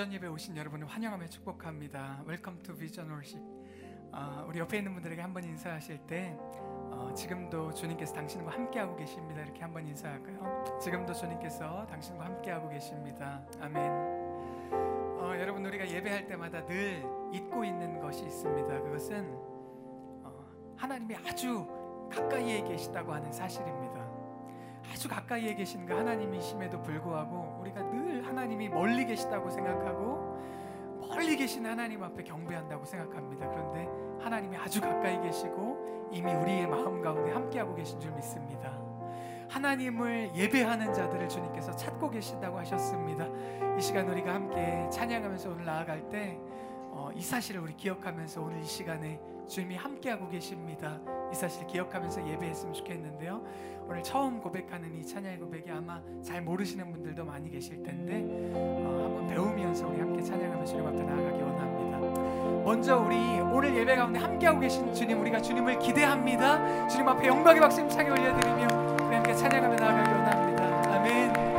비전 예배 오신 여러분을 환영하며 축복합니다. Welcome to Vision Worship. 어, 우리 옆에 있는 분들에게 한번 인사하실 때 어, 지금도 주님께서 당신과 함께하고 계십니다. 이렇게 한번 인사할까요? 지금도 주님께서 당신과 함께하고 계십니다. 아멘. 어, 여러분 우리가 예배할 때마다 늘 잊고 있는 것이 있습니다. 그것은 어, 하나님이 아주 가까이에 계시다고 하는 사실입니다. 아주 가까이에 계신 그 하나님이심에도 불구하고 우리가 늘 하나님이 멀리 계시다고 생각하고 멀리 계신 하나님 앞에 경배한다고 생각합니다. 그런데 하나님이 아주 가까이 계시고 이미 우리의 마음 가운데 함께하고 계신 줄 믿습니다. 하나님을 예배하는 자들을 주님께서 찾고 계신다고 하셨습니다. 이 시간 우리가 함께 찬양하면서 오늘 나아갈 때, 어, 이 사실을 우리 기억하면서 오늘 이 시간에 주님이 함께하고 계십니다. 이 사실 기억하면서 예배했으면 좋겠는데요. 오늘 처음 고백하는 이 찬양의 고백이 아마 잘 모르시는 분들도 많이 계실 텐데 어, 한번 배우면서 우리 함께 찬양하면서 주님 앞에 나아가기 원합니다. 먼저 우리 오늘 예배 가운데 함께하고 계신 주님 우리가 주님을 기대합니다. 주님 앞에 영광의 박수 힘차게 올려드리며 우리 함께 찬양하며 나아가기 원합니다. 아멘.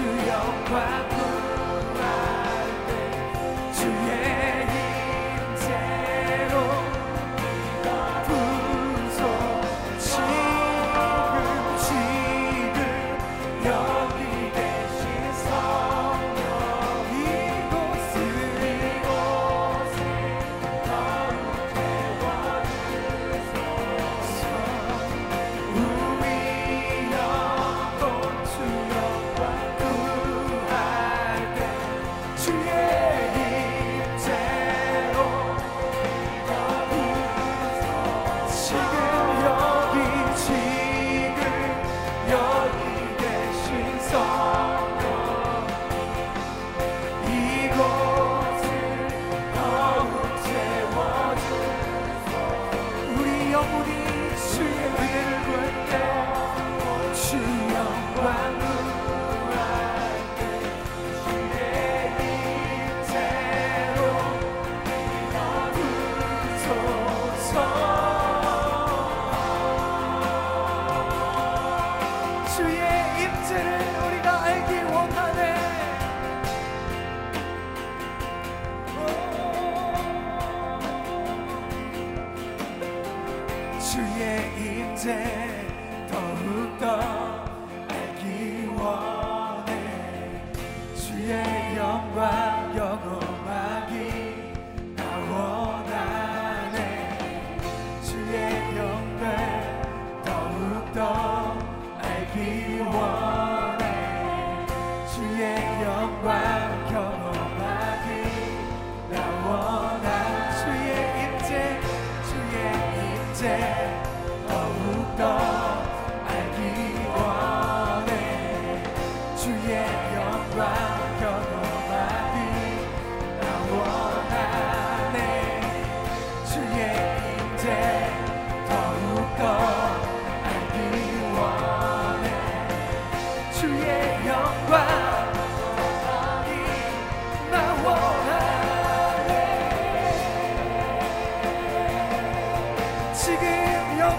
온 주영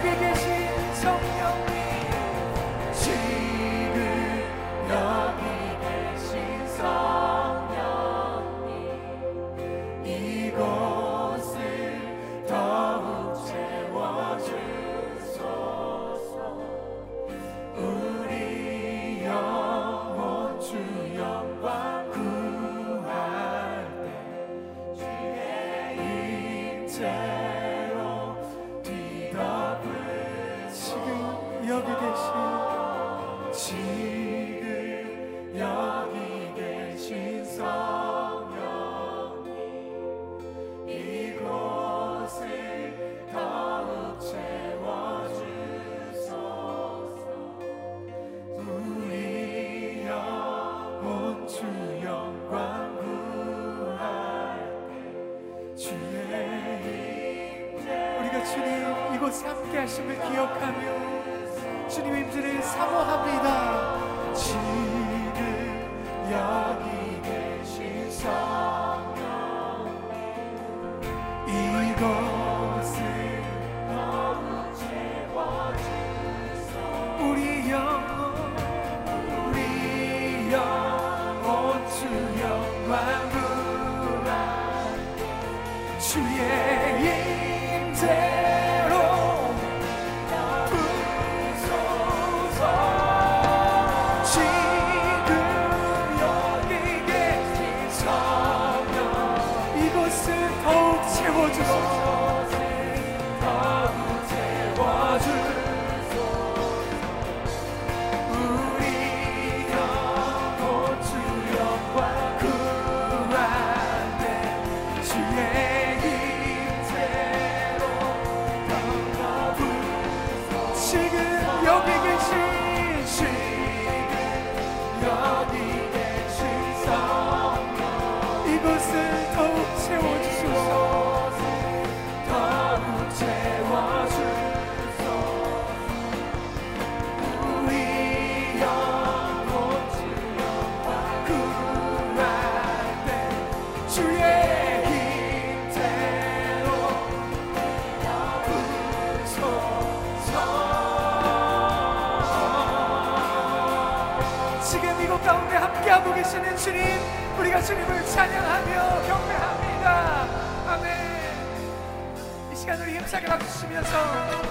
여기 계신 성령 주님을 찬양하며 경배합니다. 아멘. 이 시간을 힘차게 박수치면서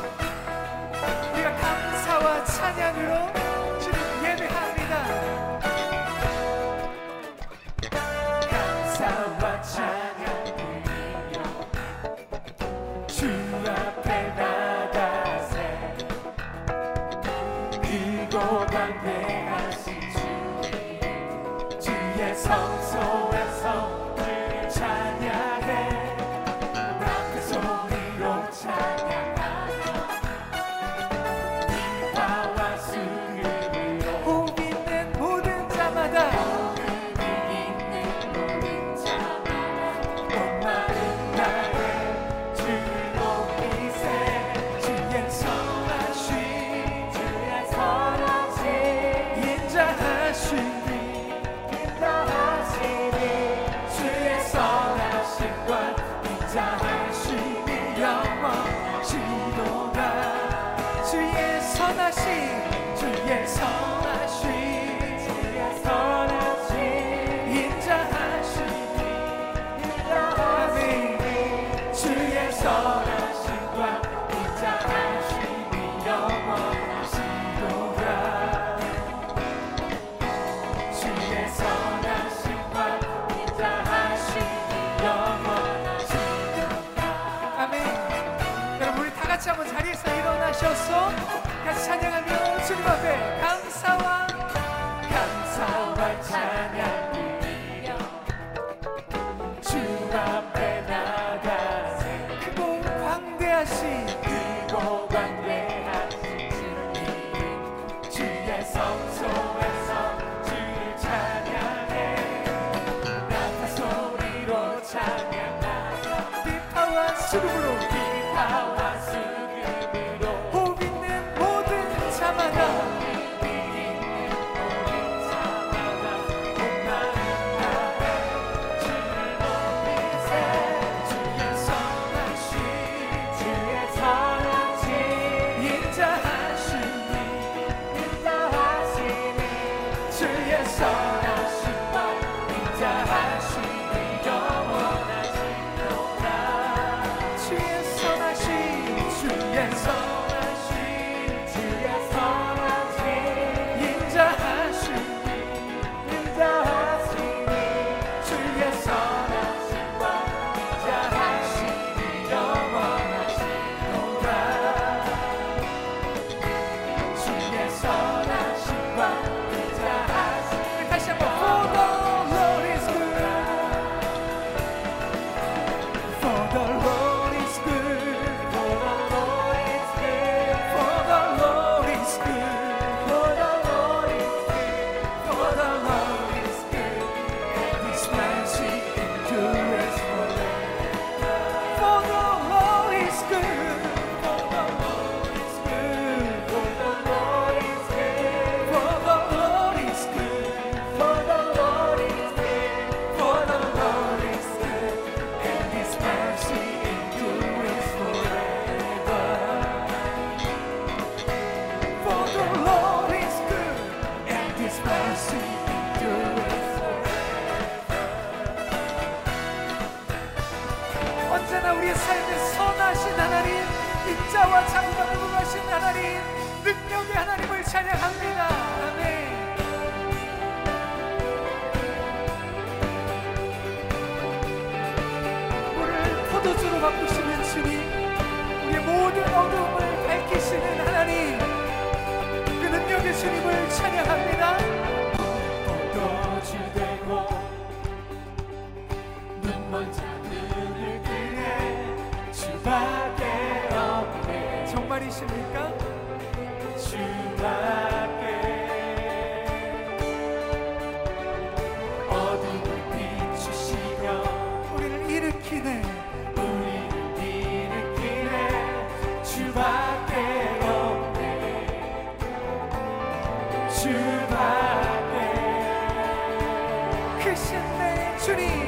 주님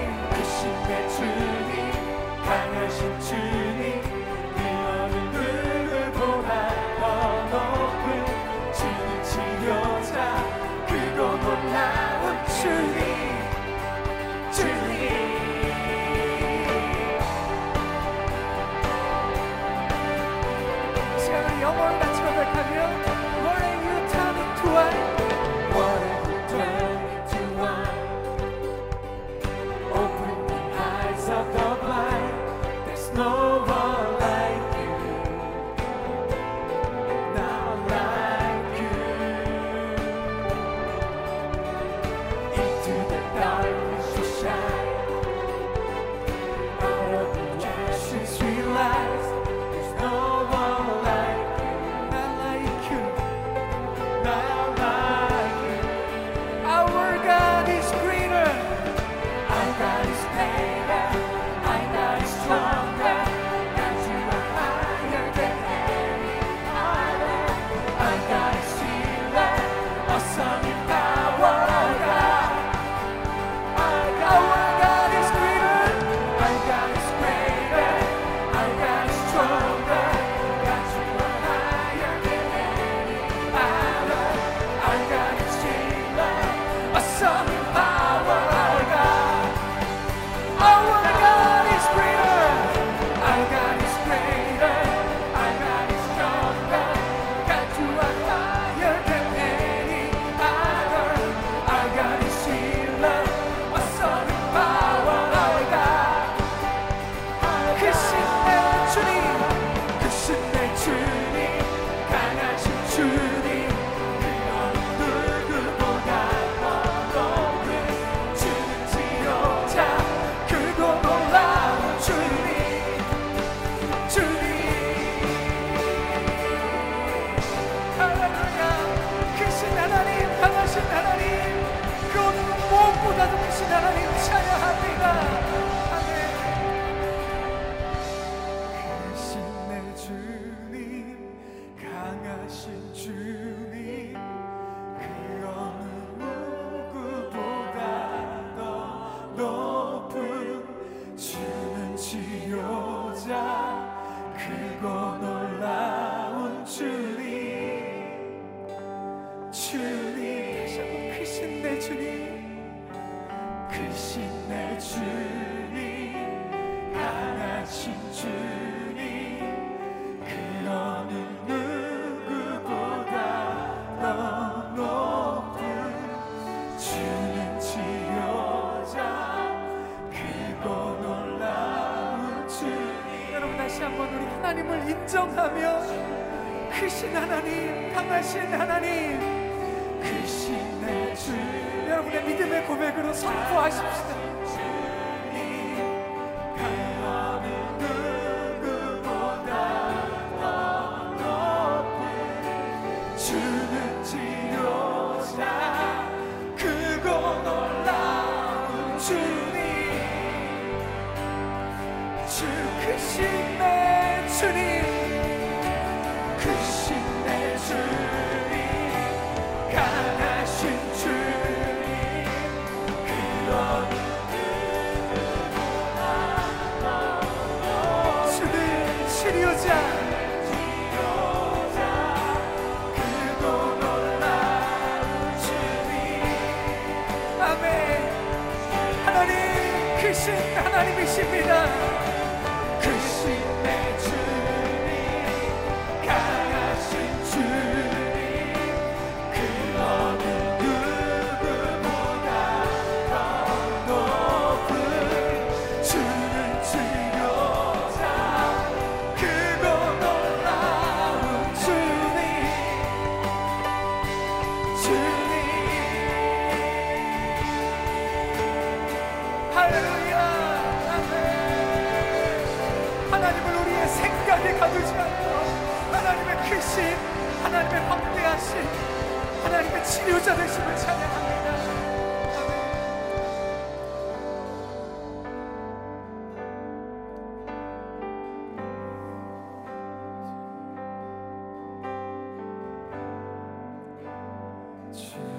주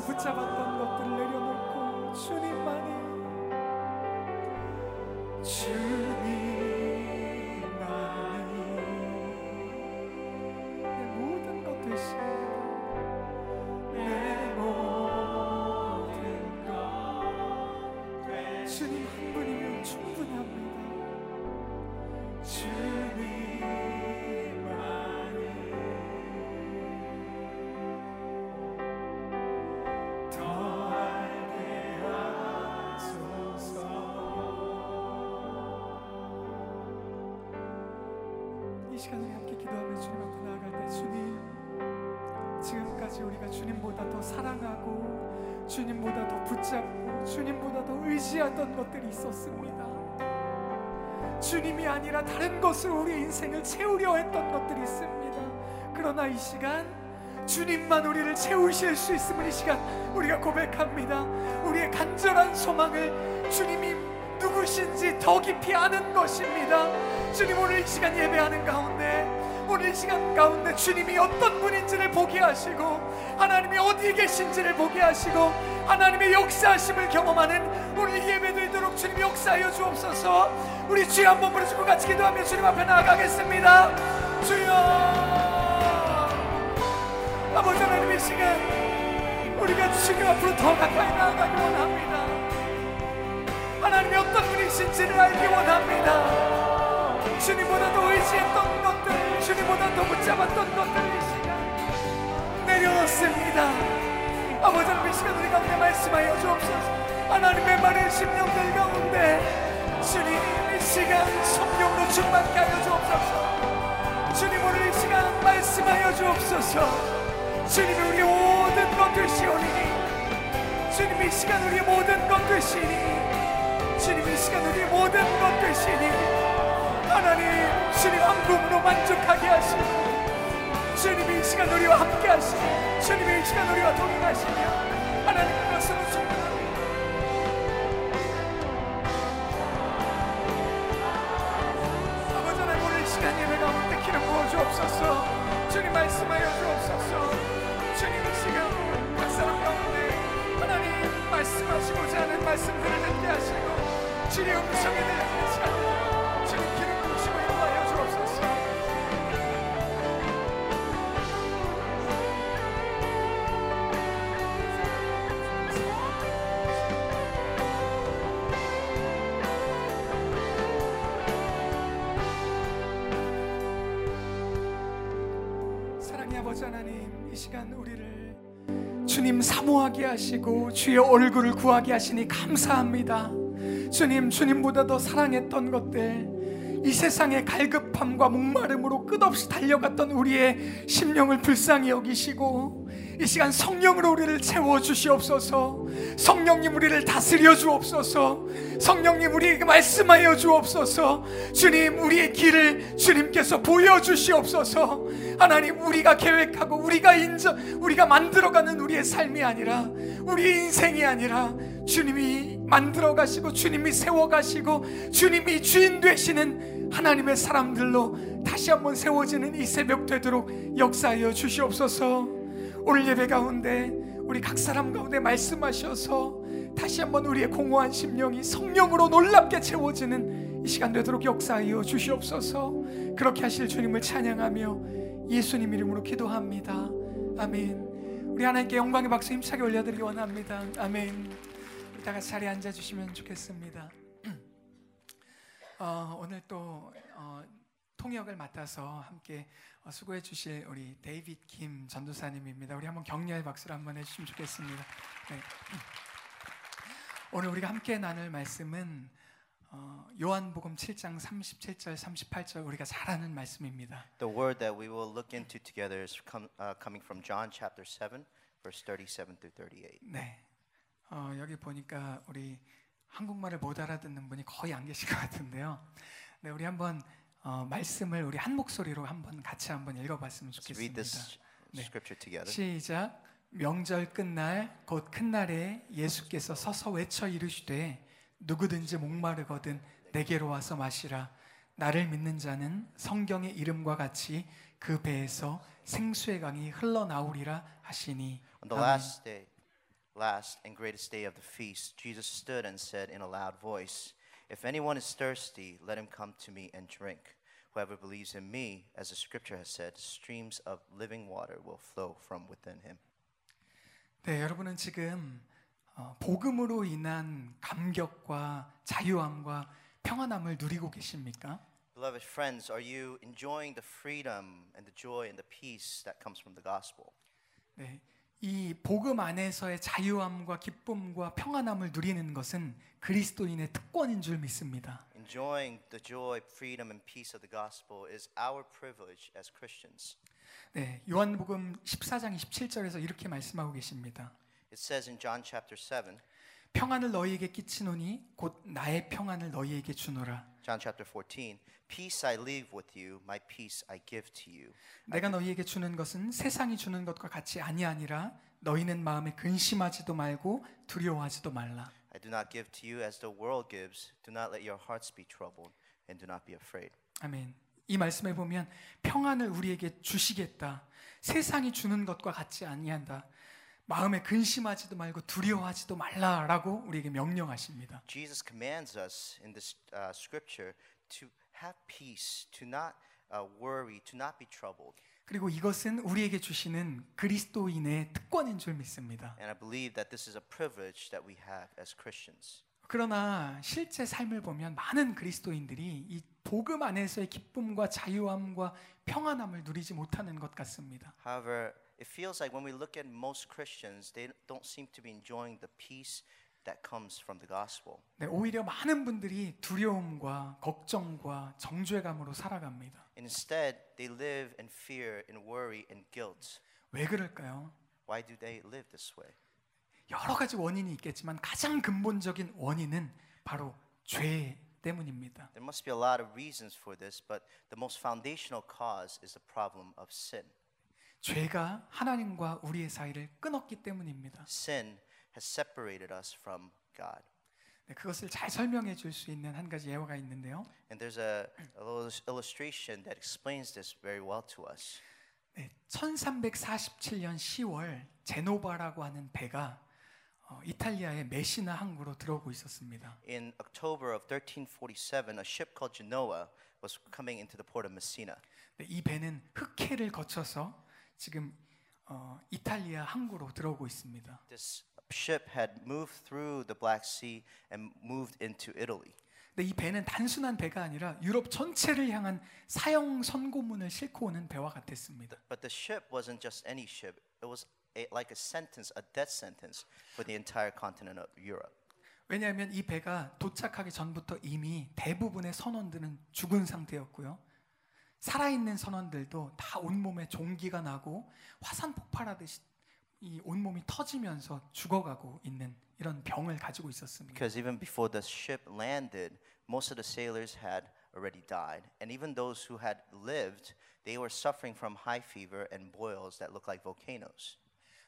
자꾸 붙잡았던 것들 내려놓고 주님만이 주 더 사랑하고 주님보다 더 붙잡고 주님보다 더 의지하던 것들이 있었습니다. 주님이 아니라 다른 것으로 우리 인생을 채우려 했던 것들이 있습니다. 그러나 이 시간 주님만 우리를 채우실 수 있음을 이 시간 우리가 고백합니다. 우리의 간절한 소망을 주님이 누구신지 더 깊이 아는 것입니다. 주님 오늘 이 시간 예배하는 가운데 오늘 이 시간 가운데 주님이 어떤 분인지를 보게 하시고 하나님이 어디에 계신지를 보게 하시고 하나님의 역사하심을 경험하는 오늘 예배 되도록 주님 역사하여 주옵소서. 우리 주여 한번 부르시고 같이 기도하며 주님 앞에 나아가겠습니다. 주여! 아버지 하나님 이 시간 우리가 주님 앞으로 더 가까이 나아가기 원합니다. 하나님이 어떤 분이신지를 알기 원합니다. 주님보다 더 의지했던 것들 주님보다 더 붙잡았던 것들 내려놓습니다. 아버지 하나님 이 시간 우리 가운데 말씀하여 주옵소서. 하나님의 마른 심령들 가운데 주님 이 시간 성령으로 충만케 하여 주옵소서. 주님 오늘 이 시간 말씀하여 주옵소서. 주님이 우리의 모든 것 되시오니 주님 이 시간 우리의 모든 것 되시니 주님 이 시간 우리의 모든 것 되시니 하나님 주님 한 분으로 만족하게 하시고 주님이 이 시간 우리와 함께 하시고 주님이 이 시간 우리와 동행하시며 하나님 그것으로 충만합니다. 아버지 하나님 오늘 이 시간 예배 가운데 기름 부어 주옵소서. 주님 말씀하여 주옵소서. 주님 이 시간 각 사람 가운데 하나님 말씀하시고자 하는 말씀들을 듣게 하시고 주의 음성에 대한 시간 주님 사모하게 하시고 주의 얼굴을 구하게 하시니 감사합니다. 주님 주님보다 더 사랑했던 것들 이 세상의 갈급함과 목마름으로 끝없이 달려갔던 우리의 심령을 불쌍히 여기시고 이 시간 성령으로 우리를 채워 주시옵소서. 성령님 우리를 다스려 주옵소서 성령님 우리에게 말씀하여 주옵소서 주님 우리의 길을 주님께서 보여 주시옵소서 하나님 우리가 계획하고 우리가 인정 우리가 만들어가는 우리의 삶이 아니라 우리 인생이 아니라 주님이 만들어 가시고 주님이 세워 가시고 주님이 주인 되시는 하나님의 사람들로 다시 한번 세워지는 이 새벽 되도록 역사하여 주시옵소서. 오늘 예배 가운데 우리 각 사람 가운데 말씀하셔서 다시 한번 우리의 공허한 심령이 성령으로 놀랍게 채워지는 이 시간 되도록 역사하여 주시옵소서. 그렇게 하실 주님을 찬양하며 예수님 이름으로 기도합니다. 아멘. 우리 하나님께 영광의 박수 힘차게 올려드리기 원합니다. 아멘. 우리 다 자리에 앉아 주시면 좋겠습니다. 어, 오늘 또 어, 통역을 맡아서 함께 어, 수고해 주실 우리 데이빗 김 전도사님입니다. 우리 한번 격려의 박수를 한번 해주시면 좋겠습니다. 네. 오늘 우리가 함께 나눌 말씀은 어, 요한복음 7장 37절 38절 우리가 잘 아는 말씀입니다. The word that we will look into together is com- uh, coming from John chapter 7, verse 37 through 38. 네. 어, 여기 보니까 우리 한국말을 못 알아듣는 분이 거의 안 계실 것 같은데요. 네, 우리 한번 어, 말씀을 우리 한 목소리로 한번 같이 한번 읽어봤으면 Let's read 좋겠습니다. this 네. scripture together. 시작. 명절 끝날 곧 큰 날에 예수께서 서서 외쳐 이르시되 누구든지 목마르거든 내게로 와서 마시라. 나를 믿는 자는 성경의 이름과 같이 그 배에서 생수의 강이 흘러나오리라 하시니. On the last day, last and greatest day of the feast, Jesus stood and said in a loud voice, If anyone is thirsty, let him come to me and drink. Whoever believes in me, as the scripture has said, streams of living water will flow from within him. 네, 여러분은 지금 어, 복음으로 인한 감격과 자유함과 평안함을 누리고 계십니까? Beloved friends, are you enjoying the freedom and the joy and the peace that comes from the gospel? 네, 이 복음 안에서의 자유함과 기쁨과 평안함을 누리는 것은 그리스도인의 특권인 줄 믿습니다. Enjoying the joy, freedom, and peace of the gospel is our privilege as Christians. 네, 요한복음 14장 27절에서 이렇게 말씀하고 계십니다. It says in John chapter 7, 평안을 너희에게 끼치노니 곧 나의 평안을 너희에게 주노라. John chapter 14, Peace I leave with you, my peace I give to you. 내가 너희에게 주는 것은 세상이 주는 것과 같이 아니하니라. 너희는 마음에 근심하지도 말고 두려워하지도 말라. I do not give to you as the world gives. Do not let your hearts be troubled, and do not be afraid. 아멘. 이 말씀에 보면 평안을 우리에게 주시겠다. 세상이 주는 것과 같지 아니한다. 마음에 근심하지도 말고 두려워하지도 말라라고 우리에게 명령하십니다. Jesus commands us in this uh, scripture to have peace, to not uh, worry, to not be troubled. 그리고 이것은 우리에게 주시는 그리스도인의 특권인 줄 믿습니다. And I believe that this is a privilege that we have as Christians. 그러나 실제 삶을 보면 많은 그리스도인들이 이 복음 안에서의 기쁨과 자유함과 평안함을 누리지 못하는 것 같습니다. However, it feels like when we look at most Christians, they don't seem to be enjoying the peace that comes from the gospel. 네, 오히려 많은 분들이 두려움과 걱정과 정죄감으로 살아갑니다. Instead, they live in fear, in worry, and guilt. 왜 그럴까요? Why do they live this way? 여러 가지 원인이 있겠지만 가장 근본적인 원인은 바로 죄 때문입니다. There must be a lot of reasons for this, but the most foundational cause is the problem of sin. 죄가 하나님과 우리의 사이를 끊었기 때문입니다. Sin has separated us from God. 네, 그것을 잘 설명해 줄 수 있는 한 가지 예화가 있는데요. And there's a, a little illustration that explains this very well to us. 네, 1347년 10월 제노바라고 하는 배가 어, 이탈리아의 메시나 항구로 들어오고 있었습니다. In October of 1347, a ship called Genoa was coming into the port of Messina. 네, 이 배는 흑해를 거쳐서 지금 어, 이탈리아 항구로 들어오고 있습니다. This ship had moved through the Black Sea and moved into Italy. 근데 이 배는 단순한 배가 아니라 유럽 전체를 향한 사형 선고문을 싣고 오는 배와 같았습니다. But the ship wasn't just any ship, it was a, like a sentence, a death sentence for the entire continent of Europe. 왜냐하면 이 배가 도착하기 전부터 이미 대부분의 선원들은 죽은 상태였고요. 살아있는 선원들도 다 온몸에 종기가 나고 화산 폭발하듯이 이 온몸이 터지면서 죽어가고 있는 이런 병을 가지고 있었습니다. Because even before the ship landed, most of the sailors had already died. And even those who had lived, they were suffering from high fever and boils that look like volcanoes.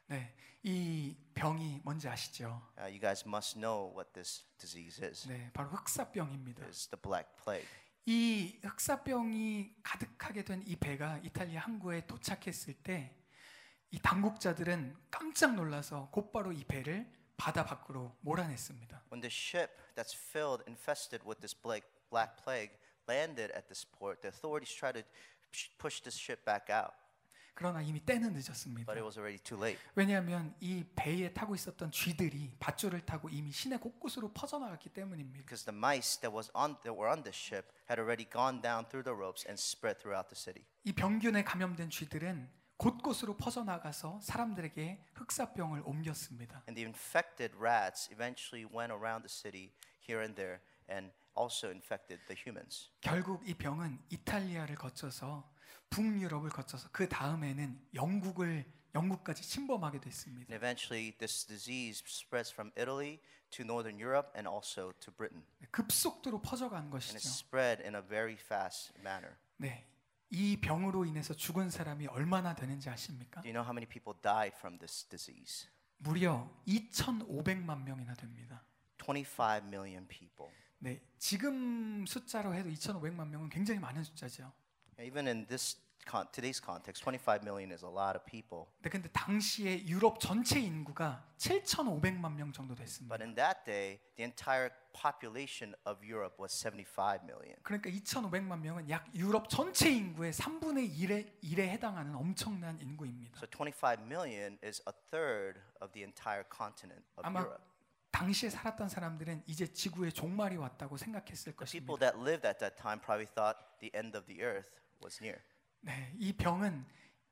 네, 이 병이 뭔지 아시죠? Uh, you guys must know what this disease is. 네, 바로 흑사병입니다. It's the Black Plague. 이 흑사병이 가득하게 된 이 배가 이탈리아 항구에 도착했을 때 이 당국자들은 깜짝 놀라서 곧바로 이 배를 바다 밖으로 몰아냈습니다. When the ship that's filled, infested with this black, black plague, landed at this port, the authorities tried to sh- push this ship back out, 그러나 이미 때는 늦었습니다. but it was already too late. 왜냐하면 이 배에 타고 있었던 쥐들이 밧줄을 타고 이미 시내 곳곳으로 퍼져나갔기 때문입니다. Because the mice that was on that were on the ship had already gone down through the ropes and spread throughout the city. 이 병균에 감염된 쥐들은 곳곳으로 퍼져나가서 사람들에게 흑사병을 옮겼습니다. And the infected rats eventually went around the city here and there and also infected the humans. 결국 이 병은 이탈리아를 거쳐서 북유럽을 거쳐서 그 다음에는 영국을 영국까지 침범하게 됐습니다. And eventually this disease spreads from Italy to northern Europe and also to Britain. 급속도로 퍼져간 And it 것이죠. spread in a very fast manner. 네. 이 병으로 인해서 죽은 사람이 얼마나 되는지 아십니까? Do you know how many people died from this disease? 무려 2,500만 명이나 됩니다. 25 million people. 네. 지금 숫자로 해도 2,500만 명은 굉장히 많은 숫자죠. Even in this con- today's context, 25 million is a lot of people. 네, 근데 당시에 유럽 전체 인구가 7,500만 명 정도 됐습니다. But in that day, the entire population of Europe was 75 million. 그러니까 2,500만 명은 약 유럽 전체 인구의 3분의 1에, 1에 해당하는 엄청난 인구입니다. So 25 million is a third of the entire continent of 아마 Europe. 당시에 살았던 사람들은 이제 지구의 종말이 왔다고 생각했을 The 것입니다. people that lived at that time probably thought the end of the earth was near. 네, 이 병은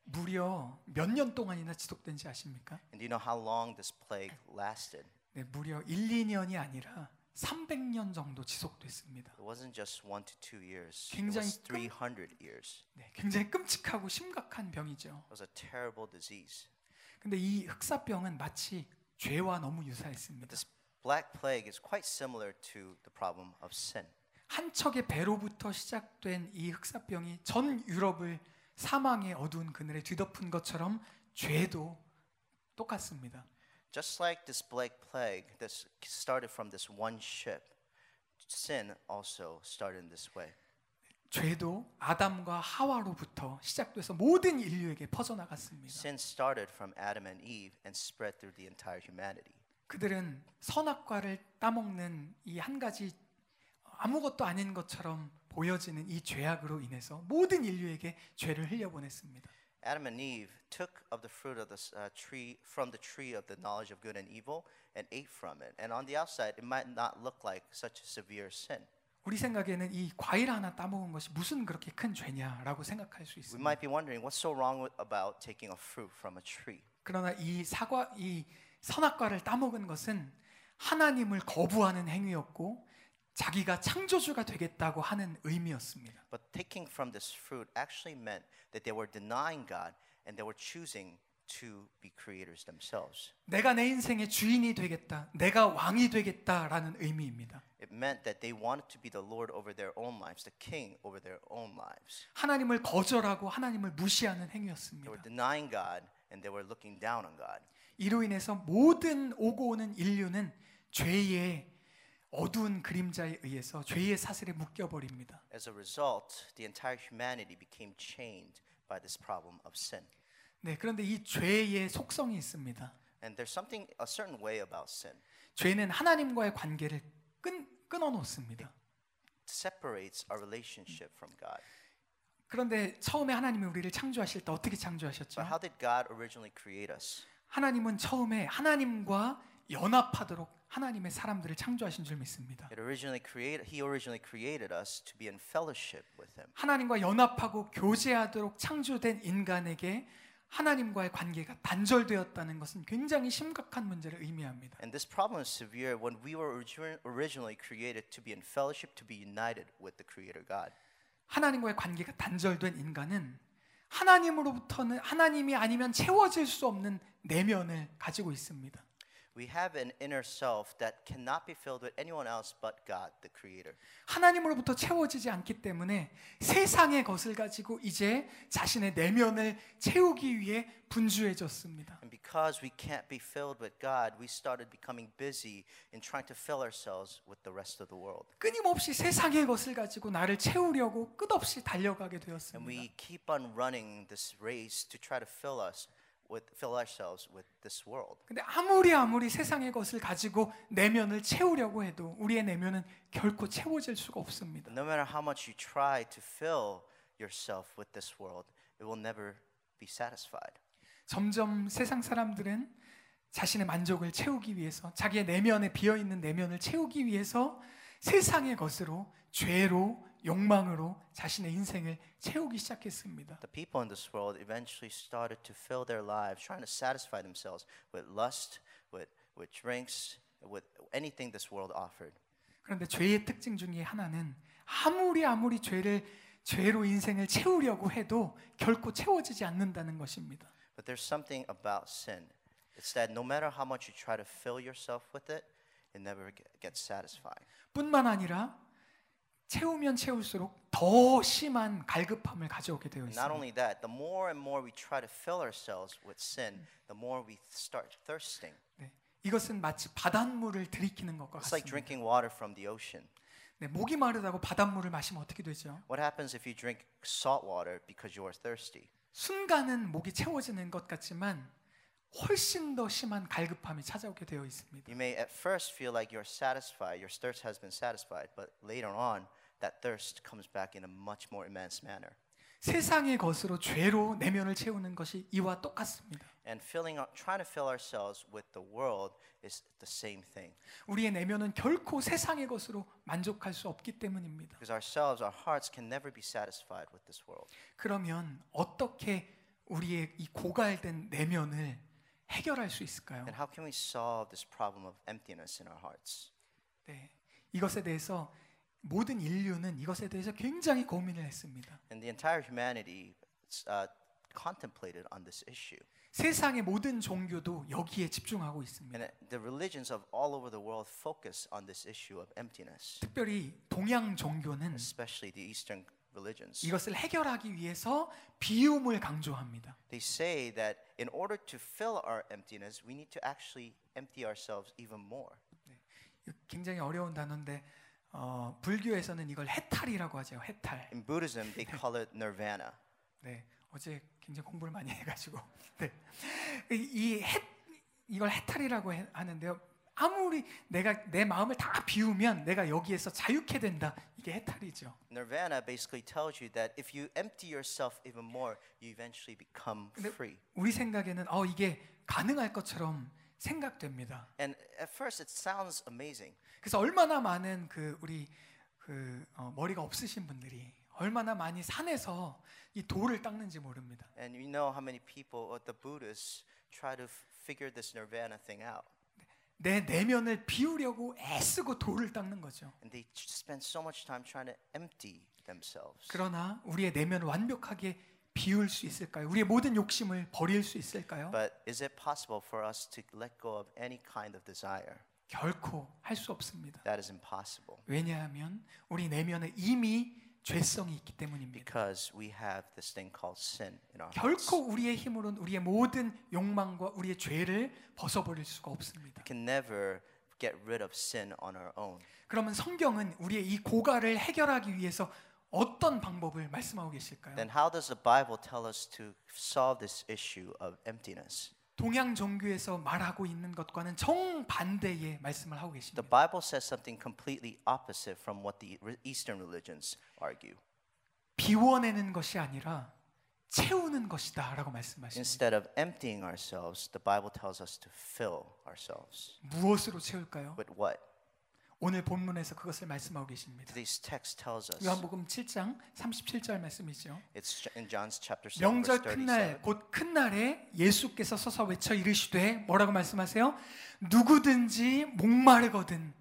무려 몇 년 동안이나 지속된지 아십니까? And do you know how long this plague lasted? 네, 무려 1, 2년이 아니라 300년 정도 지속됐습니다. It wasn't just one to two years. It 굉장히 was 끔- 300 years. 네, 굉장히 끔찍하고 심각한 병이죠. It was a terrible disease. 근데 이 흑사병은 마치 죄와 너무 유사했습니다. This black plague is quite similar to the problem of sin. 한 척의 배로부터 시작된 이 흑사병이 전 유럽을 사망의 어두운 그늘에 뒤덮은 것처럼 죄도 똑같습니다. Just like this black plague, this started from this one ship. Sin also started in this way. 죄도 아담과 하와로부터 시작돼서 모든 인류에게 퍼져나갔습니다. Sin started from Adam and Eve and spread through the entire humanity. 그들은 선악과를 따먹는 이 한 가지 아무것도 아닌 것처럼 보여지는 이 죄악으로 인해서 모든 인류에게 죄를 흘려보냈습니다. Adam and Eve took of the fruit of the uh, tree from the tree of the knowledge of good and evil and ate from it. And on the outside, it might not look like such severe sin. 우리 생각에는 이 과일 하나 따먹은 것이 무슨 그렇게 큰 죄냐라고 생각할 수 We 있습니다. might be wondering what's so wrong with, about taking a fruit from a tree. 그러나 이 사과 이 선악과를 따먹은 것은 하나님을 거부하는 행위였고 자기가 창조주가 되겠다고 하는 의미였습니다. But taking from this fruit actually meant that they were denying God and they were choosing to be creators themselves. 내가 내 인생의 주인이 되겠다. 내가 왕이 되겠다라는 의미입니다. It meant that they wanted to be the Lord over their own lives, the king over their own lives. 하나님을 거절하고 하나님을 무시하는 They were 행위였습니다. denying God and they were looking down on God. 이로 인해서 모든 오고 오는 인류는 죄의 어두운 그림자에 의해서 죄의 사슬에 묶여 버립니다. As a result, the entire humanity became chained by this problem of sin. 네, 그런데 이 죄의 속성이 있습니다. And there's something, a certain way about sin. 죄는 하나님과의 관계를 끈, 끊어 놓습니다. Separates our relationship from God. 그런데 처음에 하나님이 우리를 창조하실 때 어떻게 창조하셨죠? But how did God originally create us? 하나님은 처음에 하나님과 연합하도록 하나님의 사람들을 창조하신 줄 믿습니다. It originally created, He originally created us to be in fellowship with Him. 하나님과 연합하고 교제하도록 창조된 인간에게 하나님과의 관계가 단절되었다는 것은 굉장히 심각한 문제를 의미합니다. And this problem is severe when we were origi- originally created to be in fellowship, to be united with the Creator God. 하나님과의 관계가 단절된 인간은 하나님으로부터는 하나님이 아니면 채워질 수 없는 내면을 가지고 있습니다. We have an inner self that cannot be filled with anyone else but God, the Creator. 하나님으로부터 채워지지 않기 때문에 세상의 것을 가지고 이제 자신의 내면을 채우기 위해 분주해졌습니다. And because we can't be filled with God, we started becoming busy in trying to fill ourselves with the rest of the world. 끊임없이 세상의 것을 가지고 나를 채우려고 끝없이 달려가게 And 되었습니다. we keep on running this race to try to fill us with fill ourselves with this world. 근데 아무리 아무리 세상의 것을 가지고 내면을 채우려고 해도 우리의 내면은 결코 채워질 수가 없습니다. No matter how much you try to fill yourself with this world, it will never be satisfied. 점점 세상 사람들은 자신의 만족을 채우기 위해서 자기의 내면에 비어 있는 내면을 채우기 위해서 세상의 것으로 죄로 욕망으로 자신의 인생을 채우기 시작했습니다. The people in this world eventually started to fill their lives trying to satisfy themselves with lust, with, with drinks, with anything this world offered. 그런데 죄의 특징 중에 하나는 아무리 아무리 죄를 죄로 인생을 채우려고 해도 결코 채워지지 않는다는 것입니다. But there's something about sin. It's that no matter how much you try to fill yourself with it, it never ge- gets satisfied. 뿐만 아니라 채우면 채울수록 더 심한 갈급함을 가져오게 되어 Not 있습니다. only that, the more and more we try to fill ourselves with sin, the more we start thirsting. 네, 이것은 마치 바닷물을 들이키는 것과 It's like 같습니다. drinking water from the ocean. 네, 목이 마르다고 바닷물을 마시면 어떻게 되죠? What happens if you drink salt water because you are thirsty? 순간은 목이 채워지는 것 같지만 훨씬 더 심한 갈급함이 찾아오게 되어 있습니다. You may at first feel like you're satisfied, your thirst has been satisfied, but later on, that thirst comes back in a much more immense manner. 세상의 것으로 죄로 내면을 채우는 것이 이와 똑같습니다. And filling, our- trying to fill ourselves with the world is the same thing. 우리의 내면은 결코 세상의 것으로 만족할 수 없기 때문입니다. Because ourselves, our hearts can never be satisfied with this world. 그러면 어떻게 우리의 이 고갈된 내면을 해결할 수 있을까요? And how can we solve this problem of emptiness in our hearts? 네. 이것에 대해서 모든 인류는 이것에 대해서 굉장히 고민을 했습니다. And the entire humanity uh, contemplated on this issue. 세상의 모든 종교도 여기에 집중하고 있습니다. And uh, the religions of all over the world focus on this issue of emptiness, 특별히 동양 종교는 especially the Eastern religions. 이것을 해결하기 위해서 비움을 강조합니다. They say that in order to fill our emptiness, we need to actually empty ourselves even more. 굉장히 어려운 단어인데 어, 불교에서는 이걸 해탈이라고 하죠. 해탈. In Buddhism, they call it nirvana. 네, 어제 굉장히 공부를 많이 해가지고 네, 이- 이 해, 이걸 해탈이라고 해- 하는데요. 아무리 내가 내 마음을 다 비우면 내가 여기에서 자유케 된다. 이게 해탈이죠. Nirvana basically tells you that if you empty yourself even more, you eventually become free. 우리 생각에는 어 이게 가능할 것처럼 생각됩니다. And at first, it sounds amazing. 그래서 얼마나 많은 그 우리 그 어, 머리가 없으신 분들이 얼마나 많이 산에서 이 돌을 닦는지 모릅니다. And you know how many people, or the Buddhists, try to figure this nirvana thing out. 내 내면을 비우려고 애쓰고 돌을 닦는 거죠. And they spend so much time trying to empty themselves. 그러나 우리의 내면을 완벽하게 비울 수 있을까요? 우리의 모든 욕심을 버릴 수 있을까요? But is it possible for us to let go of any kind of desire? 결코 할 수 없습니다. That is impossible 왜냐하면 우리 내면에 이미 죄성이 있기 때문입니다. because we have this thing called sin in our hearts. 결코 우리의 힘으로는 우리의 모든 욕망과 우리의 죄를 벗어버릴 수가 없습니다. We can never get rid of sin on our own. 그러면 성경은 우리의 이 고갈을 해결하기 위해서 어떤 방법을 말씀하고 계실까요? Then how does the Bible tell us to solve this issue of emptiness? 동양 종교에서 말하고 있는 것과는 정반대의 말씀을 하고 The 계십니다. Bible says something completely opposite from what the Eastern religions argue. 비워내는 것이 아니라 채우는 것이다라고 말씀하십니다. Instead of emptying ourselves, the Bible tells us to fill ourselves. 무엇으로 채울까요? With what? 오늘 본문에서 그것을 말씀하고 계십니다. This text tells us. 요한복음 7장 37절 말씀이죠. It's in John's chapter 7, 명절 큰날 37. 곧큰 날에 예수께서 서서 외쳐 이르시되 뭐라고 말씀하세요? 누구든지 목마르거든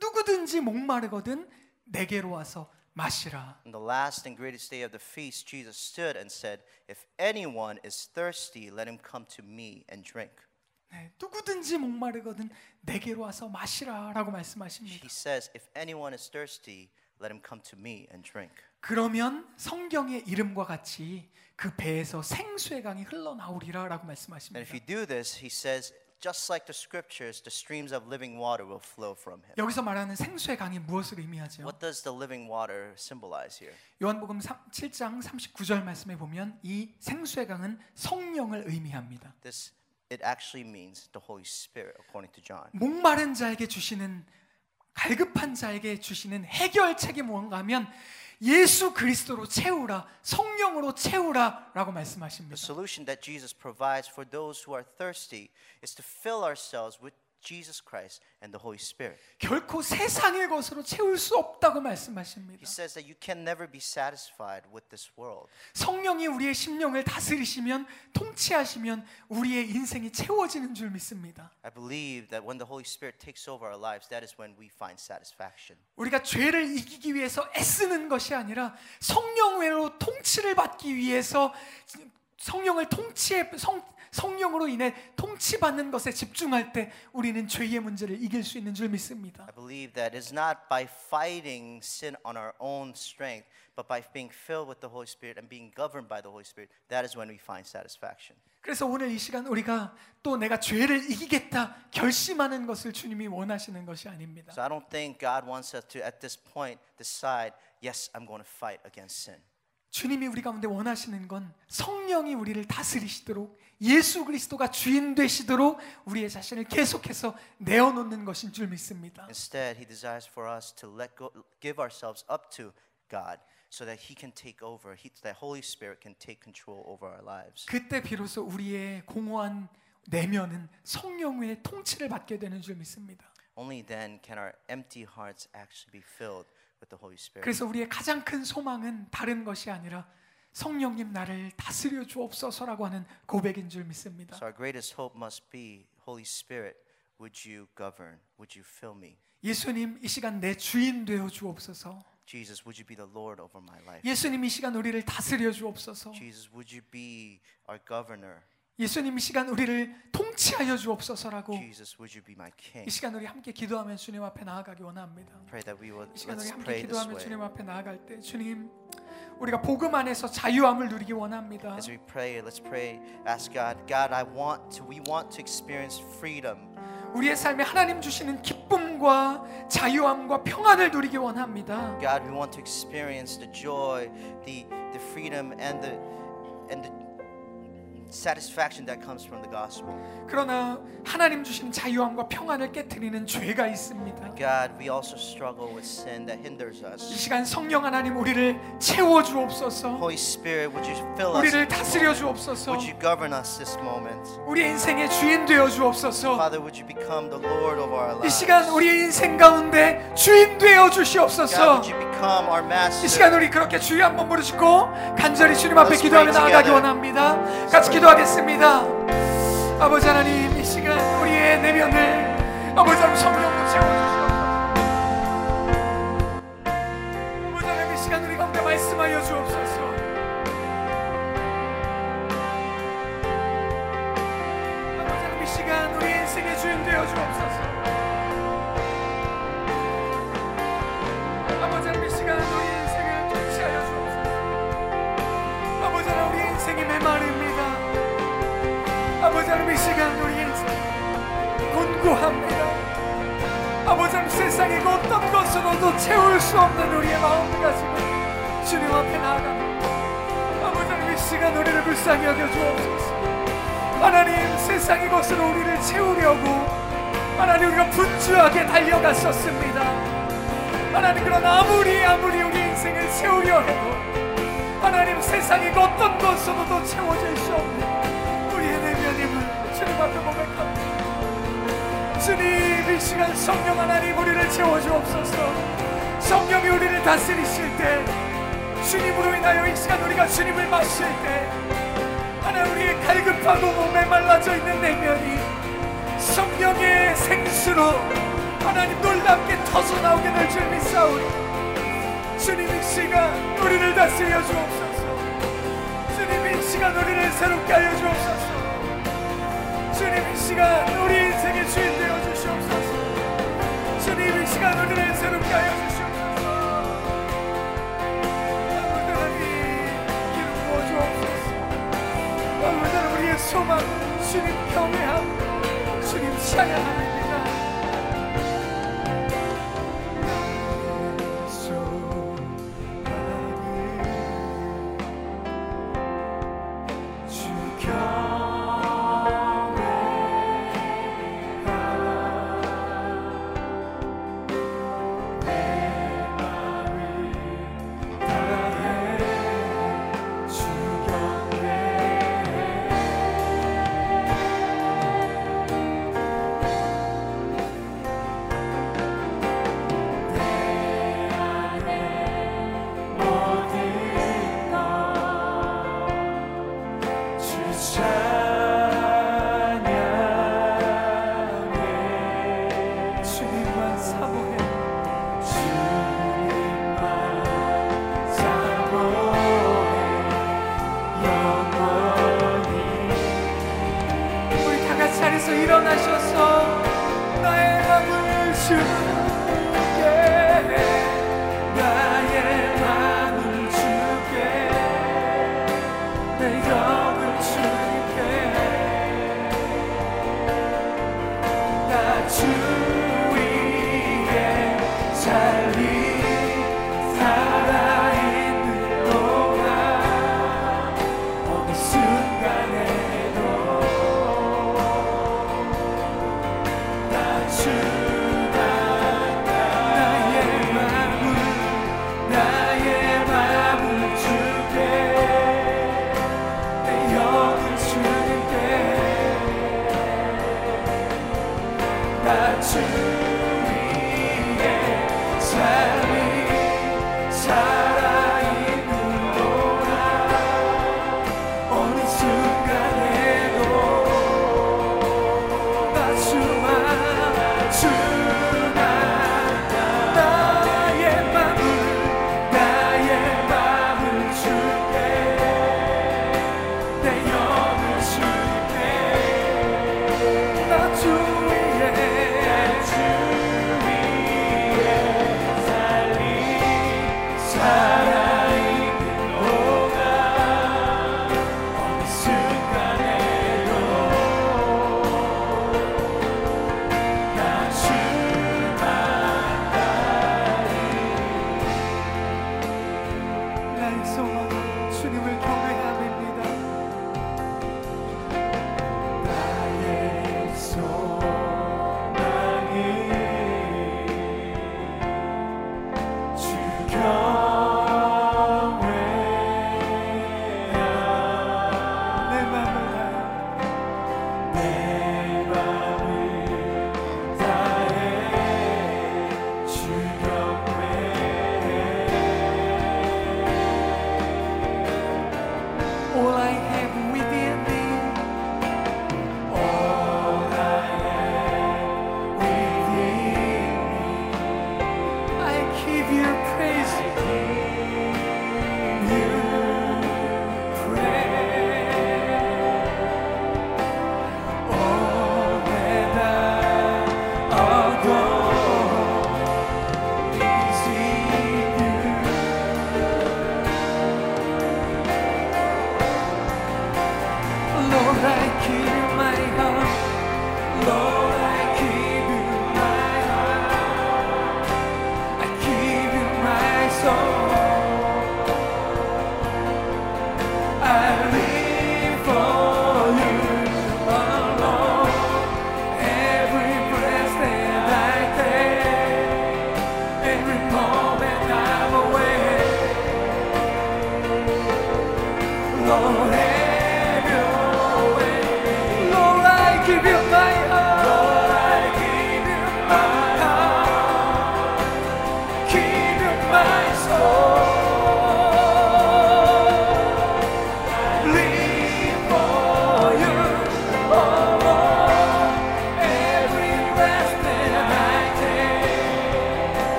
누구든지 목마르거든 내게로 와서 마시라. On the last and greatest day of the feast, Jesus stood and said, If anyone is thirsty, let him come to me and drink. 네, 누구든지 목마르거든 내게로 와서 마시라라고 말씀하십니다. He says, If anyone is thirsty, let him come to me and drink. 그러면 성경의 이름과 같이 그 배에서 생수의 강이 흘러나오리라라고 And 말씀하십니다. if you do this, he says, just like the scriptures, the streams of living water will flow from him. 여기서 말하는 생수의 강이 무엇을 의미하죠? What does the living water symbolize here? 요한복음 7장 39절 말씀에 보면 이 생수의 강은 성령을 의미합니다. This it actually means the Holy Spirit, according to John. 목마른 자에게 주시는 갈급한 자에게 주시는 해결책이 뭔가 하면 예수 그리스도로 채우라 성령으로 채우라라고 말씀하십니다. The solution that Jesus provides for those who are thirsty is to fill ourselves with Jesus Christ and the Holy Spirit. 결코 세상의 것으로 채울 수 없다고 말씀하십니다. He says that you can never be satisfied with this world. 성령이 우리의 심령을 다스리시면 통치하시면 우리의 인생이 채워지는 줄 믿습니다. I believe that when the Holy Spirit takes over our lives, that is when we find satisfaction. 우리가 죄를 이기기 위해서 애쓰는 것이 아니라 성령 외로 통치를 받기 위해서 성령을 통치해 성, 성령으로 인해 통치받는 것에 집중할 때 우리는 죄의 문제를 이길 수 있는 줄 믿습니다. I believe that it's not by fighting sin on our own strength, but by being filled with the Holy Spirit and being governed by the Holy Spirit, that is when we find satisfaction. 그래서 오늘 이 시간 우리가 또 내가 죄를 이기겠다 결심하는 것을 주님이 원하시는 것이 아닙니다. So I don't think God wants us to, at this point, decide, yes, I'm going to fight against sin. 주님이 우리 가운데 원하시는 건 성령이 우리를 다스리시도록 예수 그리스도가 주인 되시도록 우리의 자신을 계속해서 내어놓는 것인 줄 믿습니다. Instead, He desires for us to let go, give ourselves up to God so that He can take over, he, that Holy Spirit can take control over our lives. 그때 비로소 우리의 공허한 내면은 성령의 통치를 받게 되는 줄 믿습니다. Only then can our empty hearts actually be filled 그래서 우리의 가장 큰 소망은 다른 것이 아니라 성령님 나를 다스려 주옵소서라고 하는 고백인 줄 믿습니다. So our greatest hope must be, Holy Spirit, would you govern? Would you fill me? 예수님 이 시간 내 주인 되어 주옵소서. Jesus, would you be the Lord over my life? 예수님 이 시간 우리를 다스려 주옵소서. Jesus, would you be our governor? 예수님 이 시간 우리를 통치하여 주옵소서라고 Jesus, would you be my 이 king? 시간 우리 함께 기도하면 주님 앞에 나아가기 원합니다. 이 시간 우리 let's 함께 기도하면. 주님 앞에 나아갈 때 주님 우리가 복음 안에서 자유함을 누리기 원합니다. As we pray, let's pray. Ask God, God, I want to. We want to experience freedom. 우리의 삶에 하나님 주시는 기쁨과 자유함과 평안을 누리기 원합니다. God, we want to experience the joy, the the freedom, and the and the satisfaction that comes from the gospel. 그러나 하나님 주시는 자유함과 평안을 깨뜨리는 죄가 있습니다. God, we also struggle with sin that hinders 이 us. 시간 성령 하나님 우리를 채워 주옵소서. Holy Spirit, would you fill us? 우리를 다스려 주옵소서. Would you govern us this moment? 우리 인생의 주인 되어 주옵소서. Father, would you become the Lord of our 이 lives? 시간 우리의 인생 가운데 주인 되어 God, 주시옵소서. would you become our master? 이 시간 우리 그렇게 주여 한번 부르시고 간절히 주님 앞에 기도하며 나아가기. 원합니다. 같이 기도하겠습니다. 아버지 하나님 이 시간 우리의 내면을 아버지 하나님 성령으로 채워주시옵소서. 아버지 하나님 이 시간 우리 인생 곤고합니다. 아버지 하나님 세상의 그 어떤 것으로도 채울 수 없는 우리의 마음을 가지고 주님 앞에 나아갑니다. 아버지 하나님 이 시간 우리를 불쌍히 여겨 주옵소서. 하나님 세상의 것으로 우리를 채우려고 하나님 우리가 분주하게 달려갔었습니다. 하나님 그러나 아무리 아무리 우리 인생을 채우려 해도 하나님 세상의 그 어떤 것으로도 채워질 수 없는 주님 이 시간 성령 하나님 우리를 채워주옵소서. 성령이 우리를 다스리실 때 주님으로 인하여 이 시간 우리가 주님을 마실 때 하나님 우리의 갈급하고 몸에 말라져 있는 내면이 성령의 생수로 하나님 놀랍게 터져 나오게 될 줄 믿사오니 주님 이 시간 우리를 다스려 주옵소서. 주님 이 시간 우리를 새롭게 하여 주옵소서 주님 이 시간 우리 인생의 주인 되어 주시옵소서. 주님 이 시간 우리를 새롭게 하여 주시옵소서. 소망 주님 경외함 주님 찬양합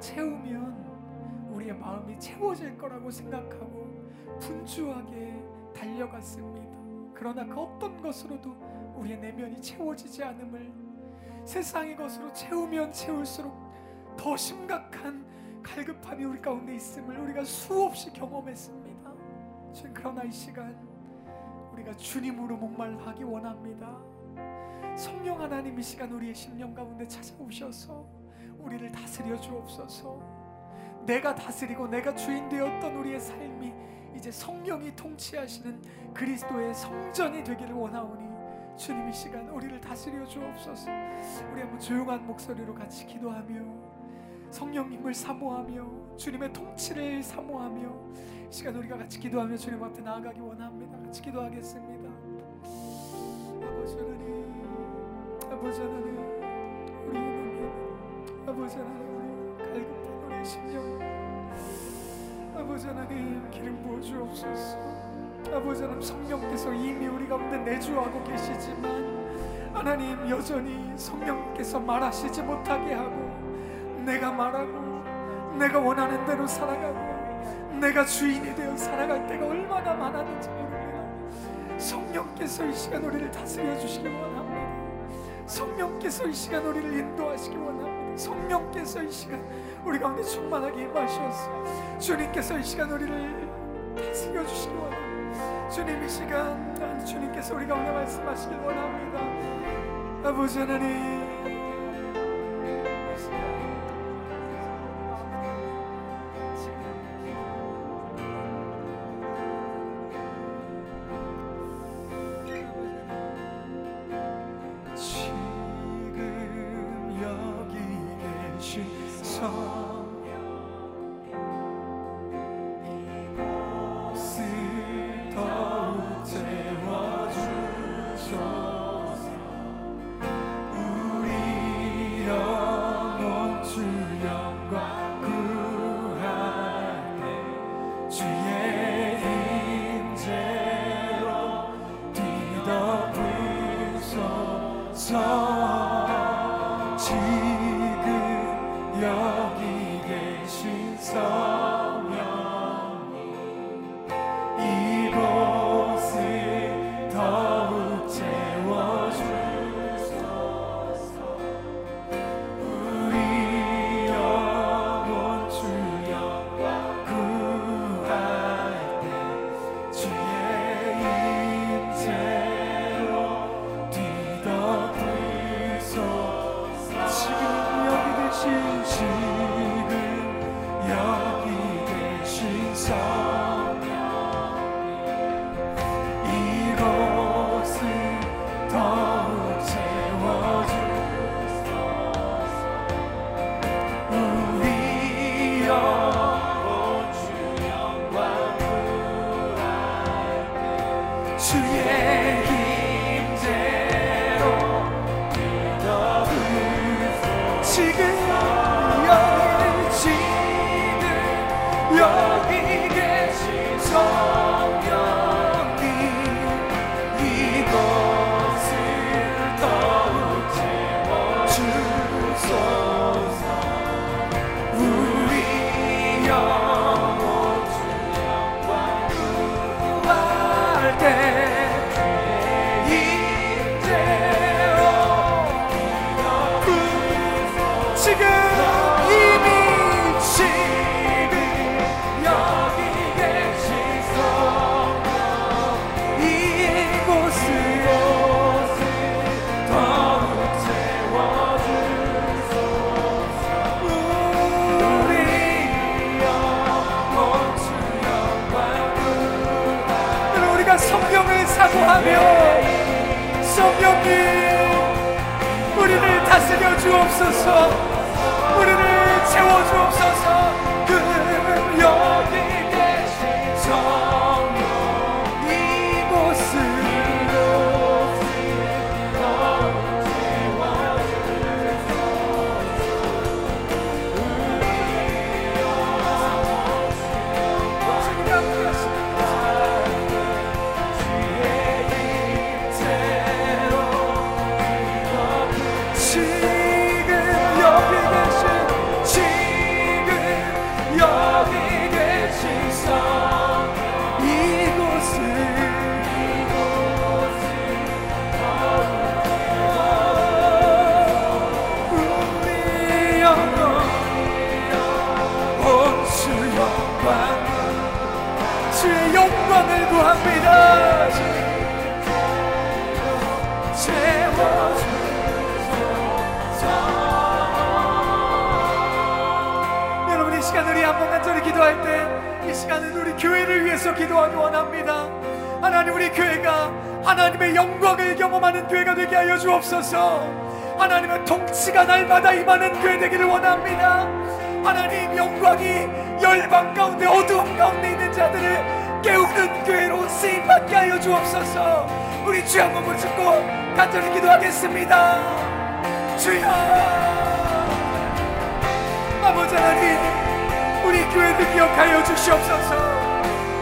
채우면 우리의 마음이 채워질 거라고 생각하고 분주하게 달려갔습니다. 그러나 그 어떤 것으로도 우리의 내면이 채워지지 않음을 세상의 것으로 채우면 채울수록 더 심각한 갈급함이 우리 가운데 있음을 우리가 수없이 경험했습니다. 주님 그러나 이 시간 우리가 주님으로 목말라하기 원합니다. 성령 하나님 이 시간 우리의 심령 가운데 찾아오셔서 우리를 다스려 주옵소서. 내가 다스리고 내가 주인 되었던 우리의 삶이 이제 성령이 통치하시는 그리스도의 성전이 되기를 원하오니 주님 이 시간 우리를 다스려 주옵소서. 우리 한번 조용한 목소리로 같이 기도하며 성령님을 사모하며 주님의 통치를 사모하며 이 시간 우리가 같이 기도하며 주님 앞에 나아가기 원합니다. 같이 기도하겠습니다. 아버지 하나님, 아버지 하나님, 우리 아버지 하나님, 우리 갈급한 우리의 심령, 아버지 하나님 기름 부어 주옵소서. 아버지 하나님 성령께서 이미 우리 가운데 내주하고 계시지만 하나님 여전히 성령께서 말하시지 못하게 하고 내가 말하고 내가 원하는 대로 살아가고 내가 주인이 되어 살아갈 때가 얼마나 많았는지 모릅니다. 성령께서 이 시간 우리를 다스려 주시기 원합니다. 성령께서 이 시간 우리를 인도하시기 원합니다. 성령께서 이 시간 우리 가운데 충만하게 임하셔서 주님께서 이 시간 우리를 다스려 주시기 원합니다. 주님 이 시간 난 주님께서 우리 가운데 말씀하시길 원합니다. 아버지 하나님. 영광이 열방 가운데 어두움 가운데 있는 자들을 깨우는 교회로 쓰임받게 하여 주옵소서. 우리 주한 번만 듣고 간절히 기도하겠습니다. 주여! 아버지 하나님 우리 교회를 기억하여 주시옵소서.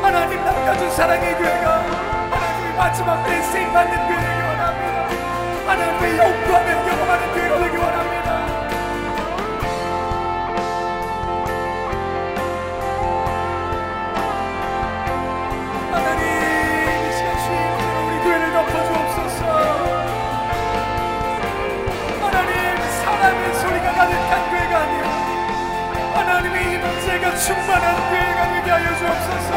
하나님 남겨준 사랑의 교회가 하나님의 마지막 때 쓰임받는 교회 되기 원합니다. 하나님의 영광을 경험하는 임재가 충만한 교회가 되게 하여 주옵소서.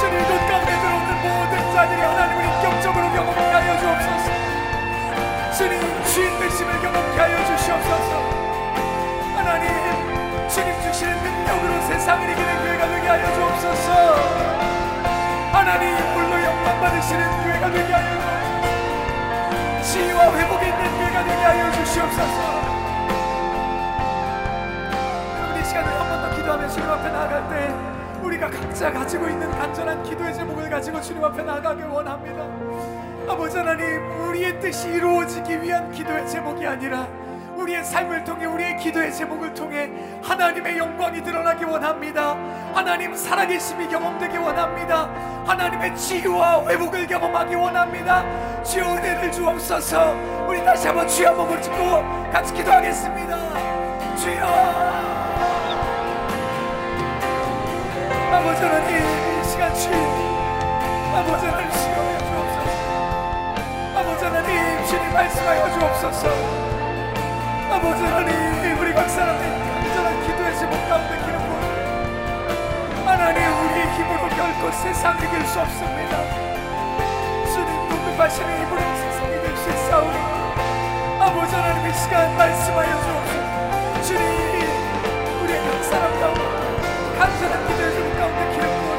주님 눈 가운데 들어오는 모든 자들이 하나님을 인격적으로 경험하게 하여 주옵소서. 주님 주인 되심을 경험하게 하여 주시옵소서. 하나님 주님 주시는 능력으로 세상을 이기는 교회가 되게 하여 주옵소서. 하나님 물로 영광 받으시는 교회가 되게 하여 치유와 회복이 있는 교회가 되게 하여 주시옵소서. 시간을 한번더 기도하며 주님 앞에 나아갈 때 우리가 각자 가지고 있는 간절한 기도의 제목을 가지고 주님 앞에 나아가길 원합니다. 아버지 하나님 우리의 뜻이 이루어지기 위한 기도의 제목이 아니라 우리의 삶을 통해 우리의 기도의 제목을 통해 하나님의 영광이 드러나기 원합니다. 하나님 살아계심이 경험되기 원합니다. 하나님의 치유와 회복을 경험하기 원합니다. 주여 은혜를 주옵소서. 우리 다시 한번 주여 목을 짚고 같이 기도하겠습니다. 주여 아버지 하나님 이 시간 주님 아버지 하나님 시험해 주옵소서. 아버지 하나님 주님 말씀하여 주옵소서. 아버지 하나님 우리 각 사람의 간절한 기도의 제목 가운데 기름 부어 하나님 우리의 힘으로 결코 세상을 이길 수 없습니다. 주님 공급하시는 힘으로 세상이 이길 수 있사오니 아버지 하나님 이 시간 말씀하여 주옵소서. 주님 우리의 각 사람 가운데 간절한 기도의 제목 가운데 기름 부어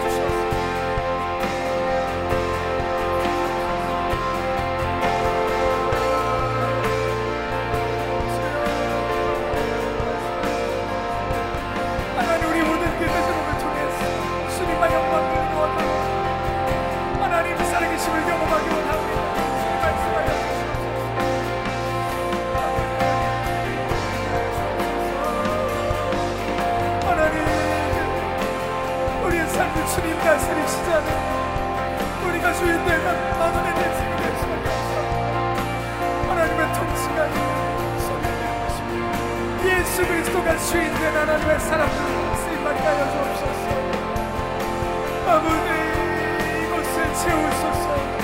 말씀이 시작 우리가 주의 내가 하나님의 내생이 될 수밖에 하나님의 통치가 예수 그리스도가 주인 된 하나님의 사람들 쓰임받게 하여 주옵소서. 아버지 이곳을 채우소서.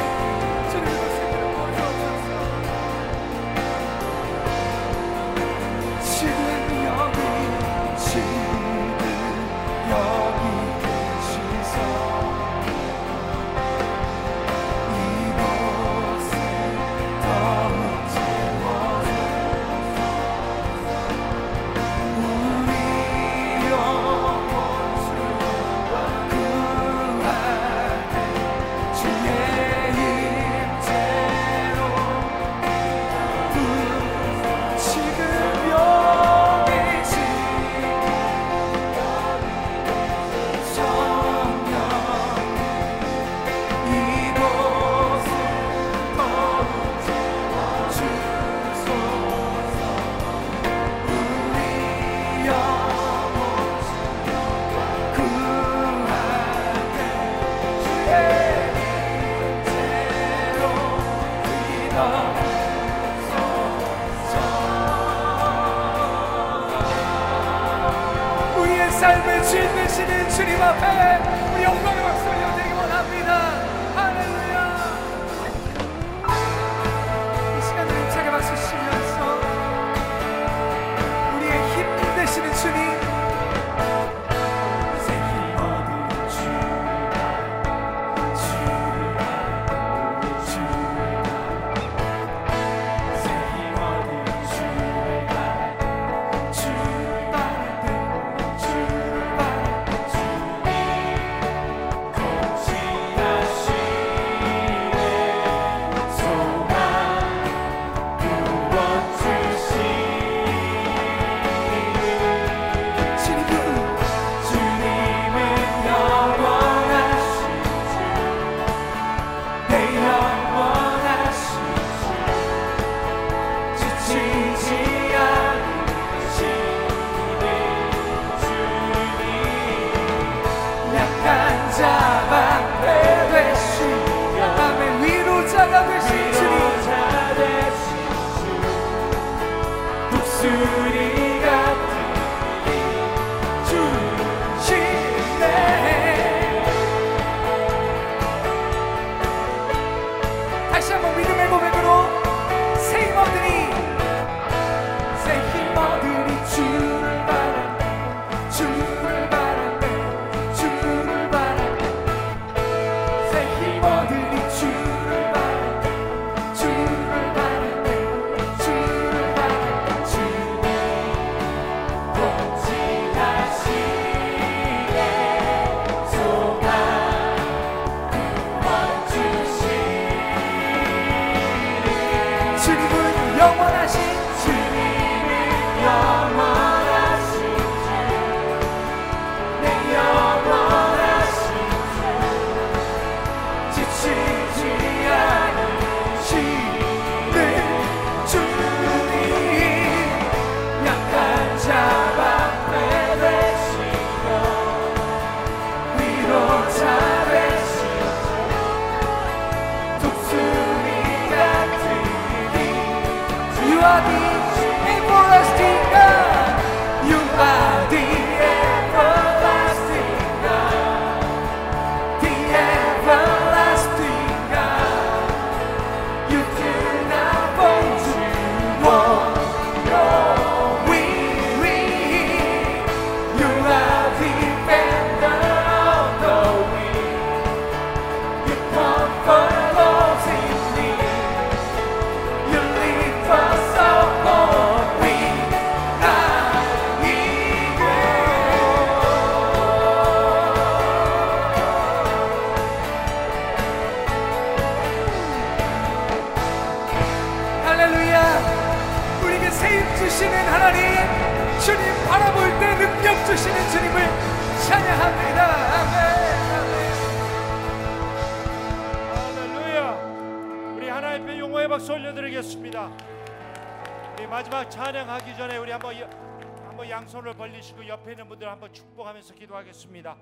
한번 축복하면서 기도하겠습니다.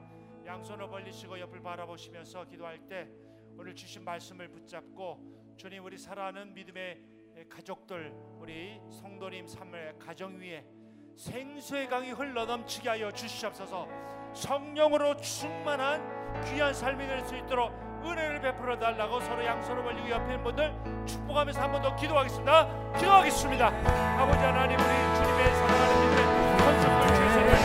양손을 벌리시고 옆을 바라보시면서 기도할 때 오늘 주신 말씀을 붙잡고 주님 우리 사랑하는 믿음의 가족들 우리 성도님 삶을 가정 위에 생수의 강이 흘러 넘치게 하여 주시옵소서. 성령으로 충만한 귀한 삶이 될 수 있도록 은혜를 베풀어 달라고 서로 양손을 벌리고 옆에 있는 분들 축복하면서 한 번 더 기도하겠습니다. 기도하겠습니다. 아버지 하나님 우리 주님의 사랑하는 믿음의 건성을 주셔서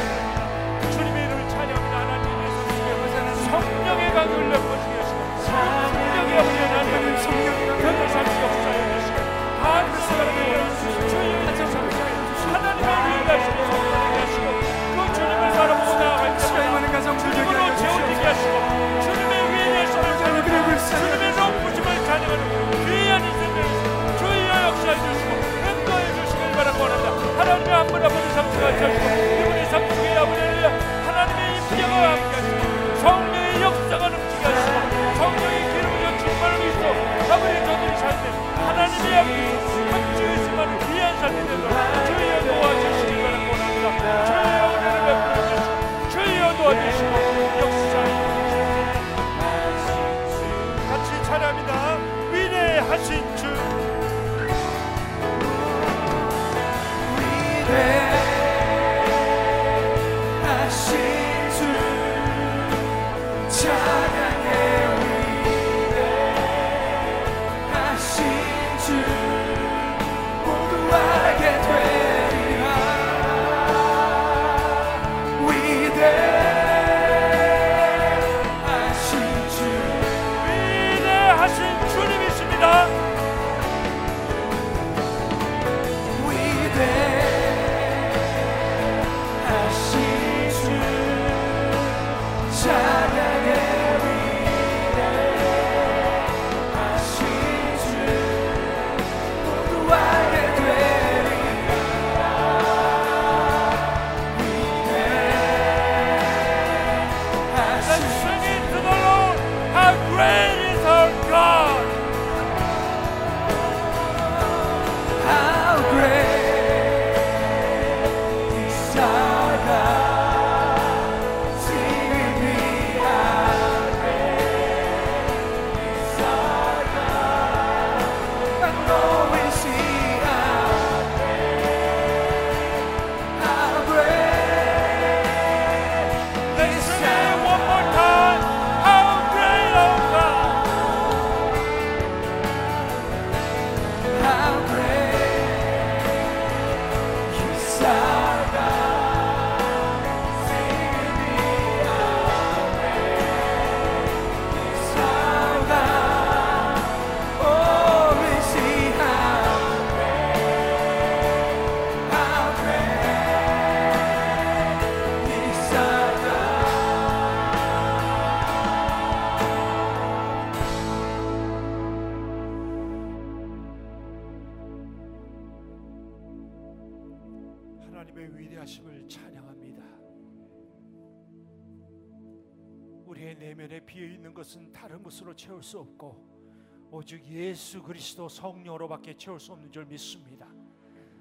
채울 수 없고 오직 예수 그리스도 성령으로밖에 채울 수 없는 줄 믿습니다.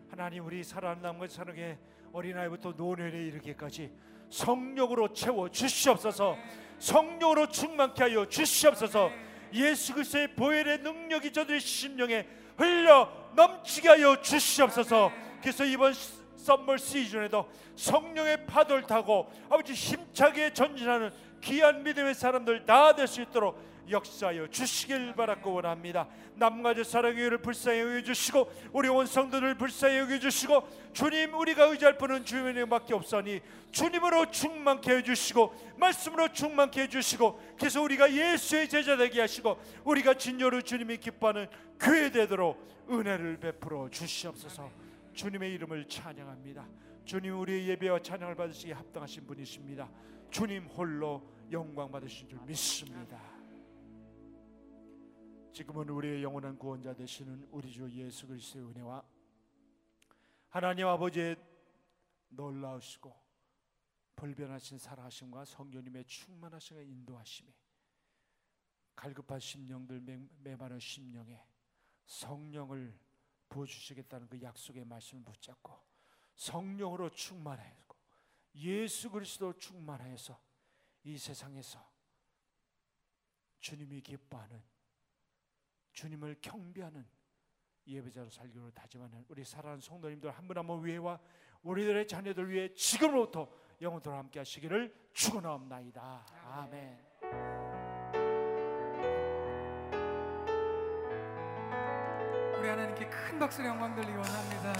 하나님 우리 살아남은 사랑의 어린아이부터 노년에 이르기까지 성령으로 채워 주시옵소서. 성령으로 충만케 하여 주시옵소서. 예수 그리스도의 보혈의 능력이 저들의 심령에 흘러 넘치게 하여 주시옵소서. 그래서 이번 시- 썸머 시즌에도 성령의 파도를 타고 아버지 힘차게 전진하는 귀한 믿음의 사람들 다 될 수 있도록 역사하여 주시길 바라고 원합니다. 남가주 사랑의 의를 불쌍히 여겨 주시고 우리 온 성도들 불쌍히 여겨 주시고 주님 우리가 의지할 분은 주님밖에 없사니 주님으로 충만케 해 주시고 말씀으로 충만케 해 주시고 그래서 우리가 예수의 제자 되게 하시고 우리가 진여로 주님이 기뻐하는 교회 되도록 은혜를 베풀어 주시옵소서. 주님의 이름을 찬양합니다. 주님 우리의 예배와 찬양을 받으시기에 합당하신 분이십니다. 주님 홀로 영광 받으신 줄 믿습니다. 지금은 우리의 영원한 구원자 되시는 우리 주 예수 그리스도의 은혜와 하나님 아버지의 놀라우시고 불변하신 살아하심과 성령님의 충만하심과 인도하심에 갈급한 심령들 매- 메마른 심령에 성령을 부어주시겠다는 그 약속의 말씀을 붙잡고 성령으로 충만하고 예수 그리스도 충만하여서 이 세상에서 주님이 기뻐하는 주님을 경배하는 예배자로 살기로 다짐하는 우리 사랑하는 성도님들 한 분 한 분 위해와 우리들의 자녀들 위해 지금부터 영원토록 함께 하시기를 축원하옵나이다. 아멘. 우리 하나님께 큰 박수로 영광 돌리기 원합니다.